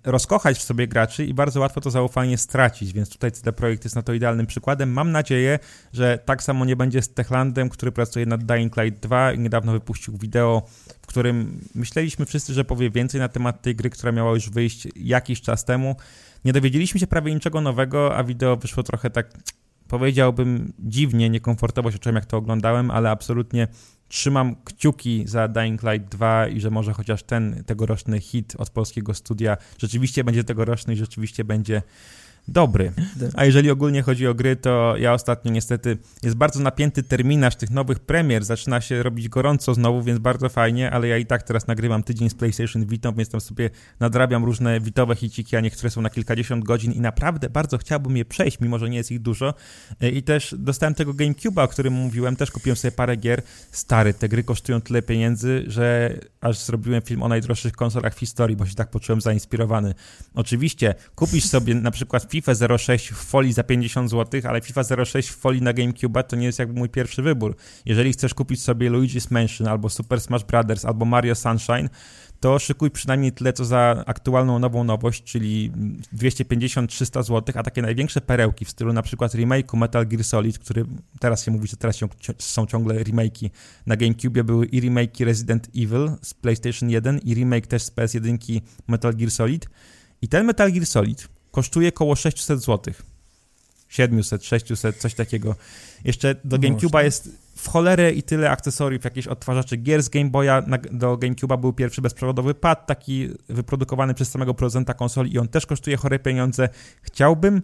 rozkochać w sobie graczy i bardzo łatwo to zaufanie stracić, więc tutaj CD Projekt jest na to idealnym przykładem. Mam nadzieję, że tak samo nie będzie z Techlandem, który pracuje nad Dying Light 2 i niedawno wypuścił wideo, w którym myśleliśmy wszyscy, że powie więcej na temat tej gry, która miała już wyjść jakiś czas temu. Nie dowiedzieliśmy się prawie niczego nowego, a wideo wyszło trochę tak powiedziałbym dziwnie, niekomfortowo się czułem jak to oglądałem, ale absolutnie trzymam kciuki za Dying Light 2 i że może chociaż ten tegoroczny hit od polskiego studia rzeczywiście będzie tegoroczny i rzeczywiście będzie dobry. A jeżeli ogólnie chodzi o gry, to ja ostatnio niestety jest bardzo napięty terminarz tych nowych premier, zaczyna się robić gorąco znowu, więc bardzo fajnie, ale ja i tak teraz nagrywam tydzień z PlayStation Vita, więc tam sobie nadrabiam różne witowe hiciki, a niektóre są na kilkadziesiąt godzin i naprawdę bardzo chciałbym je przejść, mimo że nie jest ich dużo. E, I też dostałem tego GameCube'a, o którym mówiłem, też kupiłem sobie parę gier. Stary, te gry kosztują tyle pieniędzy, że aż zrobiłem film o najdroższych konsolach w historii, bo się tak poczułem zainspirowany. Oczywiście, kupisz sobie na przykład FIFA 06 w folii za 50 zł, ale FIFA 06 w folii na GameCube to nie jest jakby mój pierwszy wybór. Jeżeli chcesz kupić sobie Luigi's Mansion albo Super Smash Brothers albo Mario Sunshine, to szykuj przynajmniej tyle, co za aktualną nową nowość, czyli 250-300 zł, a takie największe perełki w stylu na przykład remake'u Metal Gear Solid, który teraz się mówi, że teraz są ciągle remake'i na GameCube, były i remake'i Resident Evil z PlayStation 1 i remake też z PS1 Metal Gear Solid. I ten Metal Gear Solid kosztuje około 600 zł. 700, 600, coś takiego. Jeszcze do GameCube'a jest w cholerę i tyle akcesoriów, jakieś odtwarzacze gier z Game Boya. do GameCube'a był pierwszy bezprzewodowy pad, taki wyprodukowany przez samego producenta konsoli i on też kosztuje chore pieniądze. Chciałbym,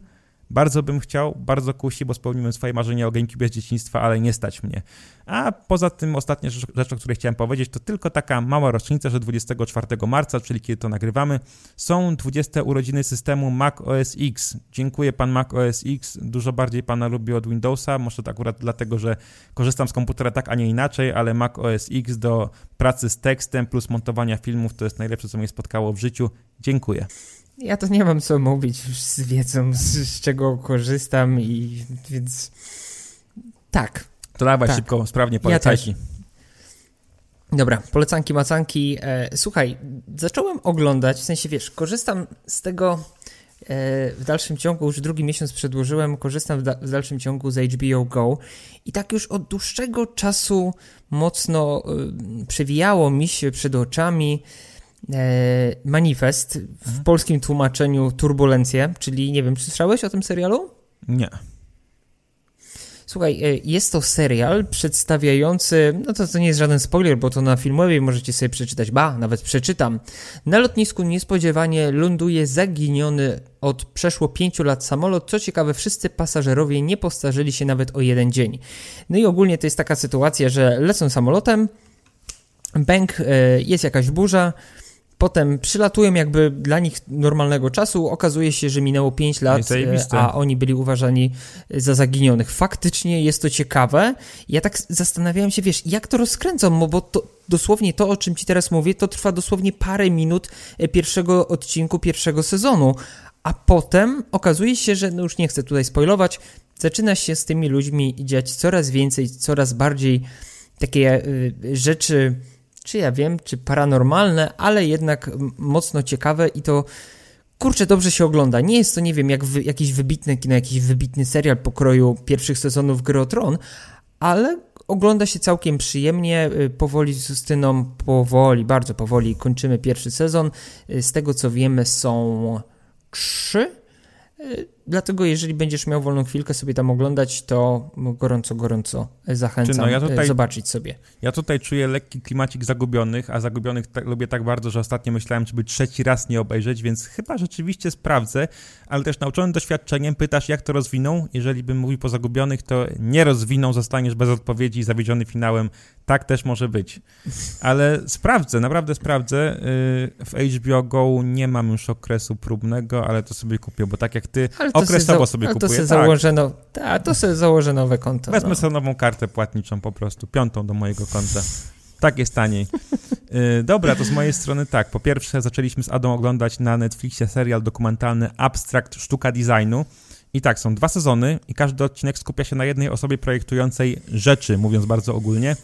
bardzo bym chciał, bardzo kusi, bo spełniłem swoje marzenia o GameCube z dzieciństwa, ale nie stać mnie. A poza tym ostatnia rzecz, rzecz, o której chciałem powiedzieć, to tylko taka mała rocznica, że 24 marca, czyli kiedy to nagrywamy, są 20 urodziny systemu Mac OS X. Dziękuję pan Mac OS X, dużo bardziej pana lubię od Windowsa, może to akurat dlatego, że korzystam z komputera tak, a nie inaczej, ale Mac OS X do pracy z tekstem plus montowania filmów to jest najlepsze, co mnie spotkało w życiu. Dziękuję. Ja to nie mam co mówić z wiedzą, z, z czego korzystam i więc tak. To dawaj tak. szybko, sprawnie polecajki. Ja Dobra, polecanki, macanki. E, słuchaj, zacząłem oglądać, w sensie wiesz, korzystam z tego e, w dalszym ciągu, już drugi miesiąc przedłużyłem, korzystam w, da, w, dalszym ciągu z HBO Go i tak już od dłuższego czasu mocno e, przewijało mi się przed oczami manifest, w mhm. polskim tłumaczeniu Turbulencje, czyli nie wiem, czy słyszałeś o tym serialu? Nie. Słuchaj, e, jest to serial przedstawiający, no to, to nie jest żaden spoiler, bo to na filmowej możecie sobie przeczytać, ba, nawet przeczytam. Na lotnisku niespodziewanie ląduje zaginiony od przeszło pięciu lat samolot. Co ciekawe, wszyscy pasażerowie nie postarzyli się nawet o jeden dzień. No i ogólnie to jest taka sytuacja, że lecą samolotem, bęk, e, jest jakaś burza, Potem przylatują jakby dla nich normalnego czasu. Okazuje się, że minęło 5 lat, e, a oni byli uważani za zaginionych. Faktycznie jest to ciekawe. Ja tak zastanawiałem się, wiesz, jak to rozkręcą, bo to dosłownie to, o czym ci teraz mówię, to trwa dosłownie parę minut e, pierwszego odcinku pierwszego sezonu. A potem okazuje się, że, no już nie chcę tutaj spoilować, zaczyna się z tymi ludźmi dziać coraz więcej, coraz bardziej takie y, rzeczy czy ja wiem, czy paranormalne, ale jednak mocno ciekawe i to kurczę, dobrze się ogląda. Nie jest to, nie wiem, jak wy, kino, jakiś wybitny serial pokroju pierwszych sezonów Gry Tron, ale ogląda się całkiem przyjemnie. Y, powoli z Justyną, powoli, bardzo powoli kończymy pierwszy sezon. Y, z tego co wiemy są trzy Dlatego jeżeli będziesz miał wolną chwilkę sobie tam oglądać, to gorąco, gorąco zachęcam no, ja tutaj, zobaczyć sobie. Ja tutaj czuję lekki klimacik Zagubionych, a Zagubionych tak, lubię tak bardzo, że ostatnio myślałem, czy by trzeci raz nie obejrzeć, więc chyba rzeczywiście sprawdzę, ale też nauczony doświadczeniem pytasz, jak to rozwiną. Jeżeli bym mówił po Zagubionych, to nie rozwiną, zostaniesz bez odpowiedzi i zawiedziony finałem. Tak też może być. Ale sprawdzę, naprawdę sprawdzę. Y, w HBO Go nie mam już okresu próbnego, ale to sobie kupię, bo tak jak ty okresowo sobie kupuję. To sobie, tak. założę, no, ta, to sobie założę nowe konto. Wezmę no. sobie nową kartę płatniczą po prostu, piątą do mojego konta. Tak jest taniej. Yy, dobra, to z mojej strony tak. Po pierwsze, zaczęliśmy z Adą oglądać na Netflixie serial dokumentalny Abstract Sztuka Designu. I tak, są dwa sezony i każdy odcinek skupia się na jednej osobie projektującej rzeczy, mówiąc bardzo ogólnie.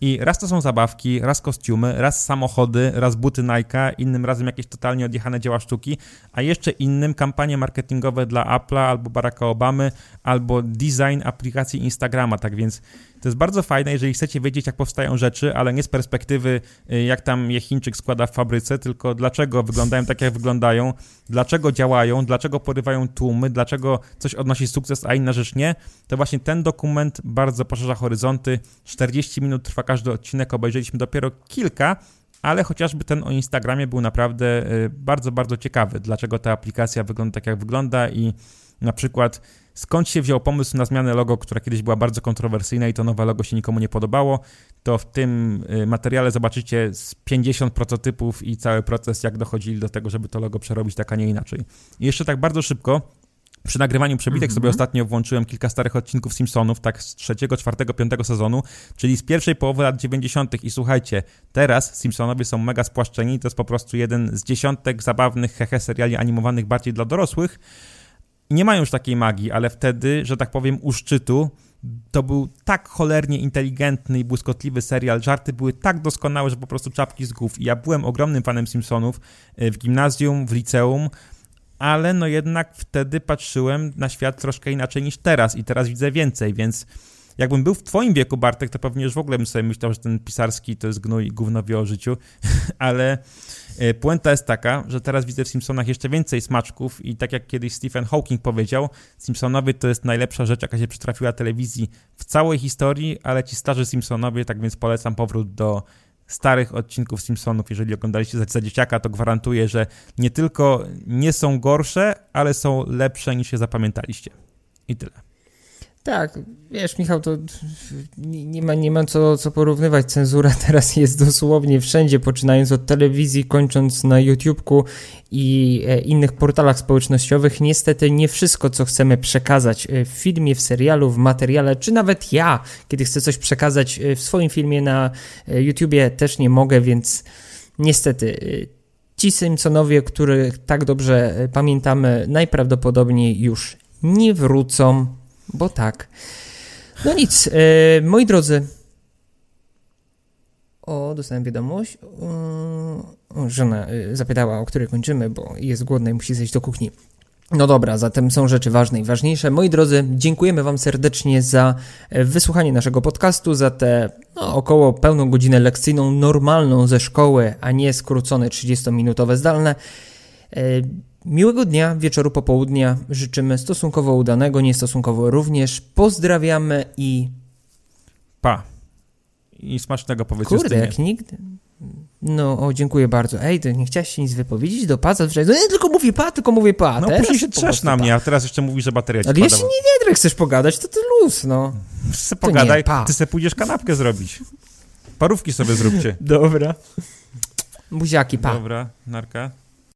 I raz to są zabawki, raz kostiumy, raz samochody, raz buty Nike, innym razem jakieś totalnie odjechane dzieła sztuki, a jeszcze innym kampanie marketingowe dla Apple'a albo Baracka Obamy, albo design aplikacji Instagrama. Tak więc to jest bardzo fajne, jeżeli chcecie wiedzieć, jak powstają rzeczy, ale nie z perspektywy, y, jak tam je Chińczyk składa w fabryce, tylko dlaczego wyglądają tak, jak wyglądają, dlaczego działają, dlaczego porywają tłumy, dlaczego coś odnosi sukces, a inna rzecz nie. To właśnie ten dokument bardzo poszerza horyzonty. 40 minut trwa każdy odcinek, obejrzeliśmy dopiero kilka, ale chociażby ten o Instagramie był naprawdę y, bardzo, bardzo ciekawy, dlaczego ta aplikacja wygląda tak, jak wygląda i na przykład skąd się wziął pomysł na zmianę logo, która kiedyś była bardzo kontrowersyjna i to nowe logo się nikomu nie podobało, to w tym y, materiale zobaczycie z 50 prototypów i cały proces, jak dochodzili do tego, żeby to logo przerobić tak, a nie inaczej. I jeszcze tak bardzo szybko, przy nagrywaniu przebitek mm -hmm. sobie ostatnio włączyłem kilka starych odcinków Simpsonów, tak z trzeciego, czwartego, piątego sezonu, czyli z pierwszej połowy lat 90. I słuchajcie, teraz Simpsonowie są mega spłaszczeni, to jest po prostu jeden z dziesiątek zabawnych hehe seriali animowanych bardziej dla dorosłych, nie mają już takiej magii, ale wtedy, że tak powiem, u szczytu to był tak cholernie inteligentny i błyskotliwy serial, żarty były tak doskonałe, że po prostu czapki z głów. I ja byłem ogromnym fanem Simpsonów e, w gimnazjum, w liceum, ale no jednak wtedy patrzyłem na świat troszkę inaczej niż teraz i teraz widzę więcej, więc jakbym był w twoim wieku, Bartek, to pewnie już w ogóle bym sobie myślał, że ten pisarski to jest gnój gówno wie o życiu, ale puenta jest taka, że teraz widzę w Simpsonach jeszcze więcej smaczków i tak jak kiedyś Stephen Hawking powiedział, Simpsonowie to jest najlepsza rzecz, jaka się przytrafiła telewizji w całej historii, ale ci starzy Simpsonowie, tak więc polecam powrót do starych odcinków Simpsonów, jeżeli oglądaliście za, za dzieciaka, to gwarantuję, że nie tylko nie są gorsze, ale są lepsze niż się zapamiętaliście. I tyle. Tak, wiesz, Michał, to nie, ma, nie ma co, co porównywać. Cenzura teraz jest dosłownie wszędzie, poczynając od telewizji, kończąc na YouTubeku i e, innych portalach społecznościowych. Niestety nie wszystko, co chcemy przekazać e, w filmie, w serialu, w materiale, czy nawet ja, kiedy chcę coś przekazać e, w swoim filmie na YouTubie, też nie mogę, więc niestety ci Simpsonowie, których tak dobrze pamiętamy, najprawdopodobniej już nie wrócą bo tak. No nic, e, moi drodzy. O, dostałem wiadomość. O, żona e, zapytała, o której kończymy, bo jest głodna i musi zejść do kuchni. No dobra, zatem są rzeczy ważne i ważniejsze. Moi drodzy, dziękujemy Wam serdecznie za e, wysłuchanie naszego podcastu, za tę no, około pełną godzinę lekcyjną, normalną ze szkoły, a nie skrócone 30-minutowe zdalne. Miłego dnia, wieczoru, popołudnia życzymy stosunkowo udanego, niestosunkowo również. Pozdrawiamy i. Pa. I smacznego powiedz Kurde, jak nigdy. No, o, dziękuję bardzo. Ej, ty nie chciałeś się nic wypowiedzieć do paca? No nie, tylko mówię pa, tylko mówię pa. No później się trzesz na mnie, a teraz jeszcze mówisz, że bateria ci Ale jeśli nie, nie chcesz pogadać, to ty luz, no. Se pogadaj, nie, ty se pójdziesz kanapkę zrobić. Parówki sobie zróbcie. Dobra. Buziaki, pa. Dobra, narka.